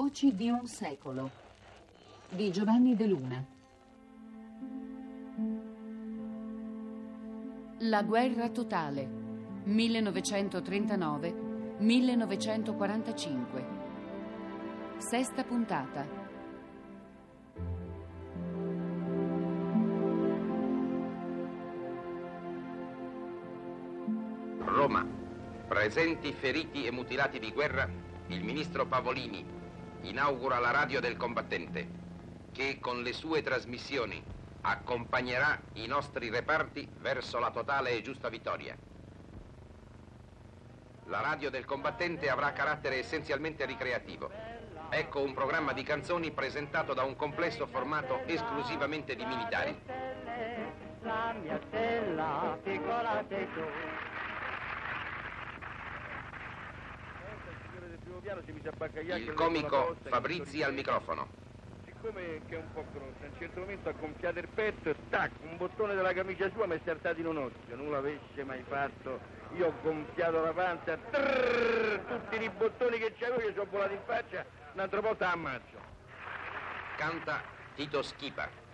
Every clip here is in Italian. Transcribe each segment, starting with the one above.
Voci di un secolo di Giovanni De Luna. La guerra totale 1939-1945. Sesta puntata. Roma. Presenti feriti e mutilati di guerra, il ministro Pavolini inaugura la radio del combattente che con le sue trasmissioni accompagnerà i nostri reparti verso la totale e giusta vittoria. La radio del combattente avrà carattere essenzialmente ricreativo. Ecco un programma di canzoni presentato da un complesso formato esclusivamente di militari. La mia stella, piccola sei tu. Il comico Fabrizi al microfono. Siccome che è un po' grosso, a un certo momento ha gonfiato il petto e tac, un bottone della camicia sua mi è saltato in un occhio, non l'avesse mai fatto. Io ho gonfiato la pancia, trrr, tutti i bottoni che c'avevo che sono volati in faccia, un'altra volta ammazzo. Canta Tito Schipa.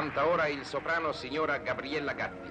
Canta ora il soprano signora Gabriella Gatti.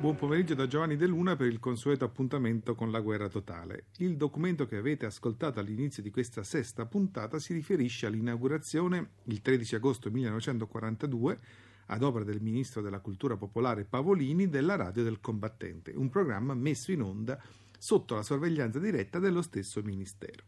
Buon pomeriggio da Giovanni De Luna per il consueto appuntamento con la guerra totale. Il documento che avete ascoltato all'inizio di questa sesta puntata si riferisce all'inaugurazione il 13 agosto 1942 ad opera del ministro della cultura popolare Pavolini della Radio del Combattente, un programma messo in onda sotto la sorveglianza diretta dello stesso ministero.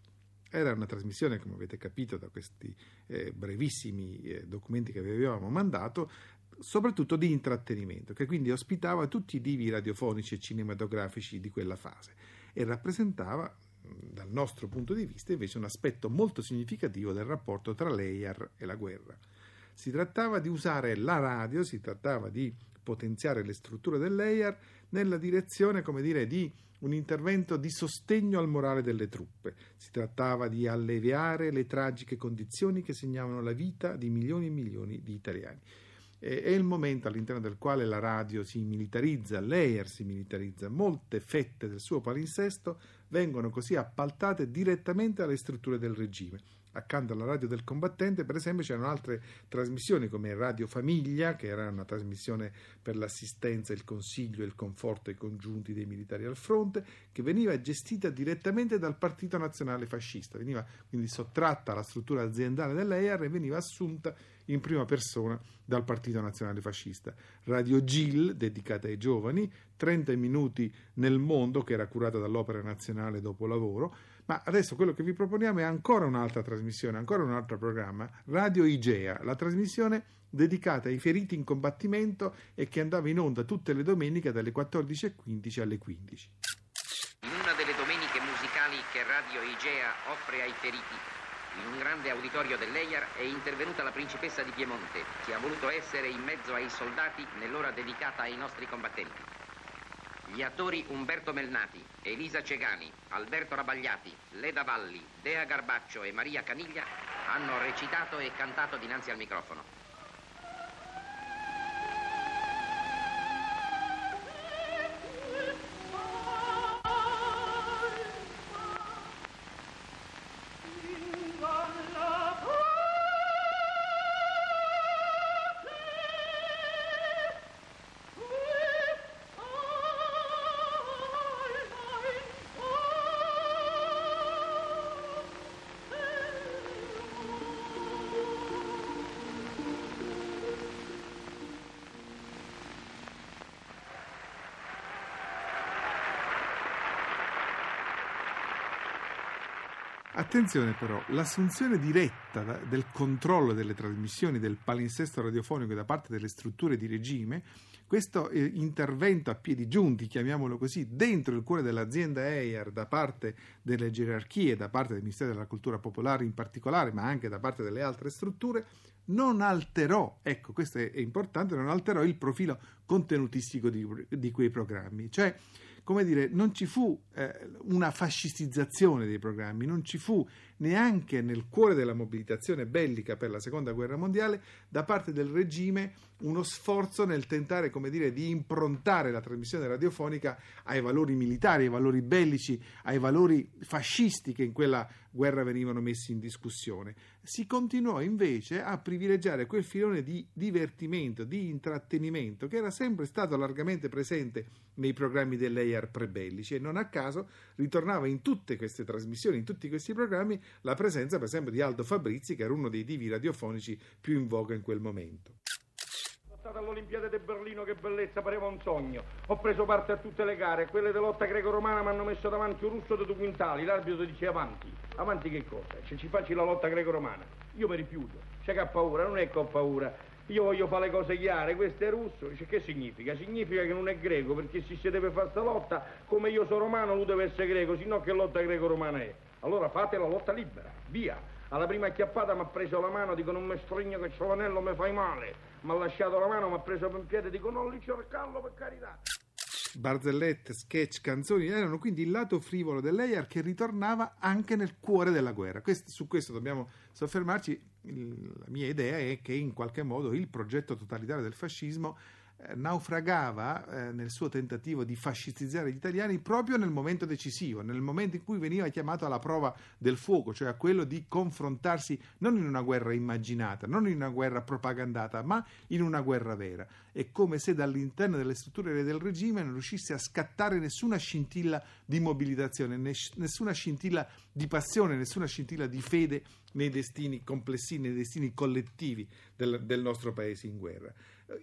Era una trasmissione, come avete capito da questi eh, brevissimi eh, documenti che vi avevamo mandato, soprattutto di intrattenimento, che quindi ospitava tutti i divi radiofonici e cinematografici di quella fase e rappresentava, dal nostro punto di vista, invece un aspetto molto significativo del rapporto tra l'EIAR e la guerra. Si trattava di usare la radio, si trattava di potenziare le strutture dell'EIAR nella direzione, come dire, di un intervento di sostegno al morale delle truppe. Si trattava di alleviare le tragiche condizioni che segnavano la vita di milioni e milioni di italiani. È il momento all'interno del quale la radio si militarizza, l'EIR si militarizza, molte fette del suo palinsesto vengono così appaltate direttamente alle strutture del regime accanto alla radio del combattente, per esempio, c'erano altre trasmissioni come Radio Famiglia, che era una trasmissione per l'assistenza, il consiglio e il conforto ai congiunti dei militari al fronte, che veniva gestita direttamente dal Partito Nazionale Fascista, veniva quindi sottratta alla struttura aziendale dell'EIAR e veniva assunta in prima persona dal Partito Nazionale Fascista. Radio GIL, dedicata ai giovani, 30 minuti nel mondo, che era curata dall'Opera Nazionale dopo lavoro, ma adesso quello che vi proponiamo è ancora un'altra trasmissione, ancora un altro programma, Radio Igea, la trasmissione dedicata ai feriti in combattimento e che andava in onda tutte le domeniche dalle 14.15 alle 15. In una delle domeniche musicali che Radio Igea offre ai feriti, in un grande auditorio dell'EIAR è intervenuta la principessa di Piemonte, che ha voluto essere in mezzo ai soldati nell'ora dedicata ai nostri combattenti. Gli attori Umberto Melnati, Elisa Cegani, Alberto Rabagliati, Leda Valli, Dea Garbaccio e Maria Caniglia hanno recitato e cantato dinanzi al microfono. Attenzione però, l'assunzione diretta del controllo delle trasmissioni del palinsesto radiofonico da parte delle strutture di regime, questo eh, intervento a piedi giunti, chiamiamolo così, dentro il cuore dell'azienda EIAR da parte delle gerarchie, da parte del Ministero della Cultura Popolare in particolare, ma anche da parte delle altre strutture, non alterò, ecco questo è, è importante, non alterò il profilo contenutistico di, di quei programmi. Cioè, come dire, non ci fu eh, una fascistizzazione dei programmi, non ci fu neanche nel cuore della mobilitazione bellica per la seconda guerra mondiale da parte del regime uno sforzo nel tentare, come dire, di improntare la trasmissione radiofonica ai valori militari, ai valori bellici, ai valori fascisti che in quella guerra venivano messi in discussione. Si continuò invece a privilegiare quel filone di divertimento, di intrattenimento che era sempre stato largamente presente nei programmi dell'EIAR prebellici e non a caso ritornava in tutte queste trasmissioni, in tutti questi programmi, la presenza per esempio di Aldo Fabrizi che era uno dei divi radiofonici più in voga in quel momento. Stato all'Olimpiade di Berlino, che bellezza, pareva un sogno. Ho preso parte a tutte le gare, quelle di lotta greco-romana mi hanno messo davanti un russo di due quintali, l'arbitro dice avanti. Avanti che cosa? Se ci facci la lotta greco-romana. Io mi rifiuto. C'è che ha paura, non è che ho paura. Io voglio fare le cose chiare, questo è russo. Dice che significa? Significa che non è greco, perché se si deve fare sta lotta, come io sono romano, lui deve essere greco, sennò che lotta greco-romana è? Allora fate la lotta libera, via. Alla prima acchiappata mi ha preso la mano, dico non mi stringo che c'ho l'anello, mi fai male. Mi ha lasciato la mano, mi ha preso per un piede, dico non li cercarlo per carità. Barzellette, sketch, canzoni erano quindi il lato frivolo dell'EIAR che ritornava anche nel cuore della guerra. Questo- su questo dobbiamo soffermarci. Il- la mia idea è che in qualche modo il progetto totalitario del fascismo naufragava eh, nel suo tentativo di fascistizzare gli italiani proprio nel momento decisivo, nel momento in cui veniva chiamato alla prova del fuoco, cioè a quello di confrontarsi non in una guerra immaginata, non in una guerra propagandata, ma in una guerra vera. È come se dall'interno delle strutture del regime non riuscisse a scattare nessuna scintilla di mobilitazione, nes- nessuna scintilla di passione, nessuna scintilla di fede nei destini complessivi, nei destini collettivi del, del nostro paese in guerra.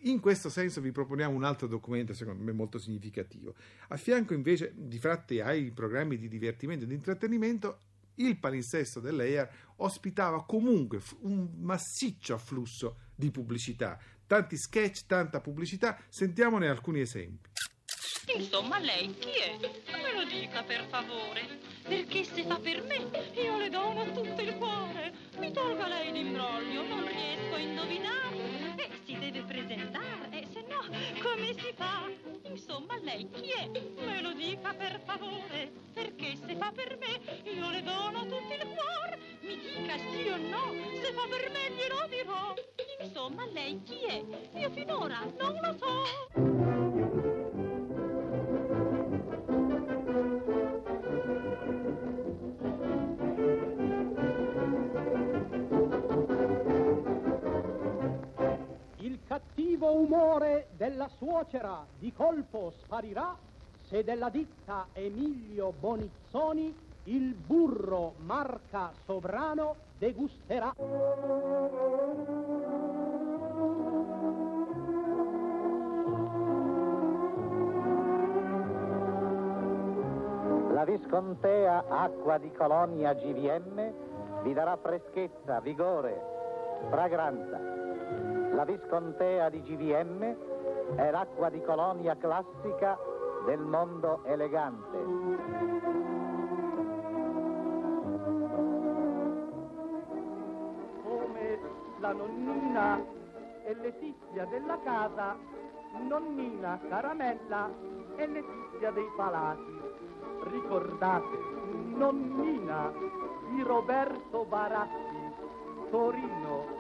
In questo senso vi proponiamo un altro documento, secondo me molto significativo. A fianco invece, di fronte ai programmi di divertimento e di intrattenimento, il palinsesto dell'EIAR ospitava comunque un massiccio afflusso di pubblicità, tanti sketch, tanta pubblicità. Sentiamone alcuni esempi. Insomma, lei chi è? Me lo dica per favore. Perché se fa per me, io le dono tutto il cuore. Mi tolga lei l'imbroglio, non riesco a indovinare. E si deve presentare, e se no, come si fa? Insomma, lei chi è? Me lo dica per favore. Perché se fa per me, io le dono tutto il cuore. Mi dica sì o no, se fa per me glielo dirò. Insomma, lei chi è? Io finora non lo so. Cattivo umore della suocera di colpo sparirà se della ditta Emilio Bonizzoni il burro marca sovrano degusterà. La Viscontea Acqua di Colonia GVM vi darà freschezza, vigore, fragranza. La Viscontea di GVM è l'acqua di colonia classica del mondo elegante. come la nonnina e Letizia della casa, nonnina Caramella e Letizia dei palati. Ricordate, nonnina di Roberto Baratti, Torino,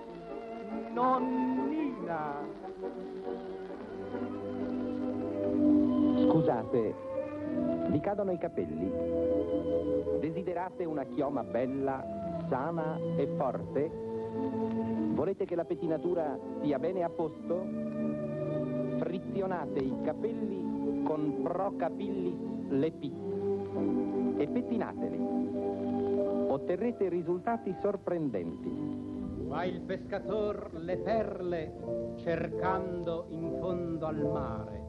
Scusate, vi cadono i capelli? Desiderate una chioma bella, sana e forte? Volete che la pettinatura sia bene a posto? Frizionate i capelli con Pro Capillis Lepit e pettinateli. Otterrete risultati sorprendenti. Va il pescator le perle cercando in fondo al mare.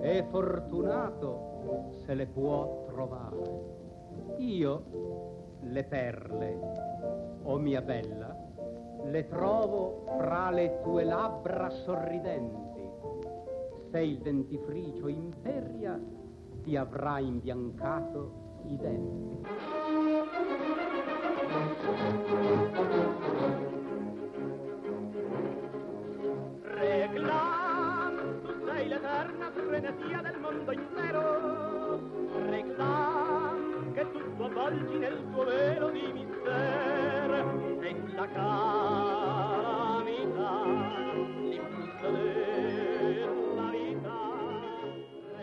È fortunato se le può trovare. Io le perle, o mia bella, le trovo fra le tue labbra sorridenti. Se il dentifricio imperia, ti avrà imbiancato i denti. Frenesia del mondo intero. Reclam, che tutto avvolgi nel tuo velo di mistero. Sei la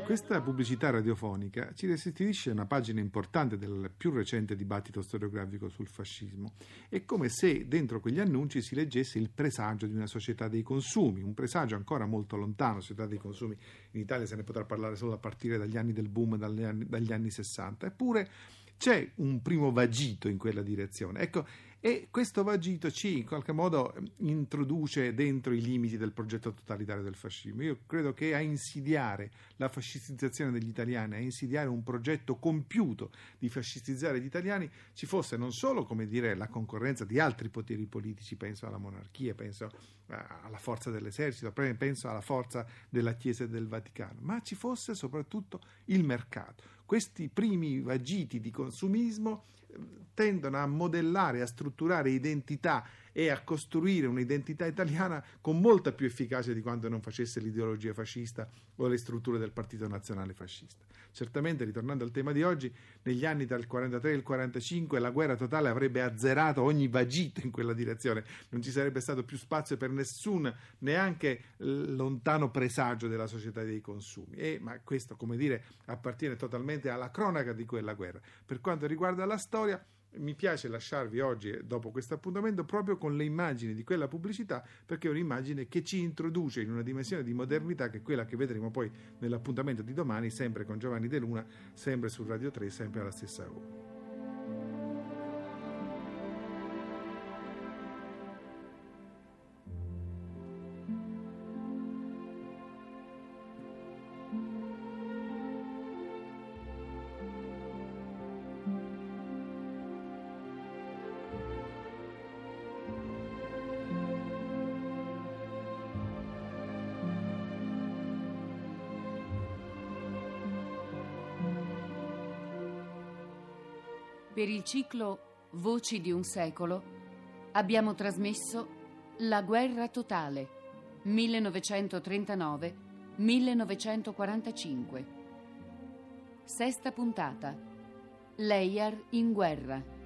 Questa pubblicità radiofonica ci restituisce una pagina importante del più recente dibattito storiografico sul fascismo. È come se dentro quegli annunci si leggesse il presagio di una società dei consumi, un presagio ancora molto lontano, società dei consumi in Italia se ne potrà parlare solo a partire dagli anni del boom, dagli anni, dagli anni 60, eppure c'è un primo vagito in quella direzione. Ecco, e questo vagito ci in qualche modo introduce dentro i limiti del progetto totalitario del fascismo. Io credo che a insidiare la fascistizzazione degli italiani, a insidiare un progetto compiuto di fascistizzare gli italiani, ci fosse non solo, dire, la concorrenza di altri poteri politici, penso alla monarchia, penso alla forza dell'esercito, penso alla forza della Chiesa e del Vaticano, ma ci fosse soprattutto il mercato. Questi primi vagiti di consumismo tendono a modellare, a strutturare identità e a costruire un'identità italiana con molta più efficacia di quanto non facesse l'ideologia fascista o le strutture del Partito Nazionale Fascista. Certamente, ritornando al tema di oggi, negli anni 43 e il 45 la guerra totale avrebbe azzerato ogni vagito in quella direzione, non ci sarebbe stato più spazio per nessun, neanche lontano presagio della società dei consumi. E, ma questo, come dire, appartiene totalmente alla cronaca di quella guerra. Per quanto riguarda la storia, mi piace lasciarvi oggi, dopo questo appuntamento, proprio con le immagini di quella pubblicità, perché è un'immagine che ci introduce in una dimensione di modernità che è quella che vedremo poi nell'appuntamento di domani, sempre con Giovanni De Luna, sempre su Radio 3, sempre alla stessa ora. Per il ciclo Voci di un secolo abbiamo trasmesso La guerra totale 1939-1945. Sesta puntata. Leyer in guerra.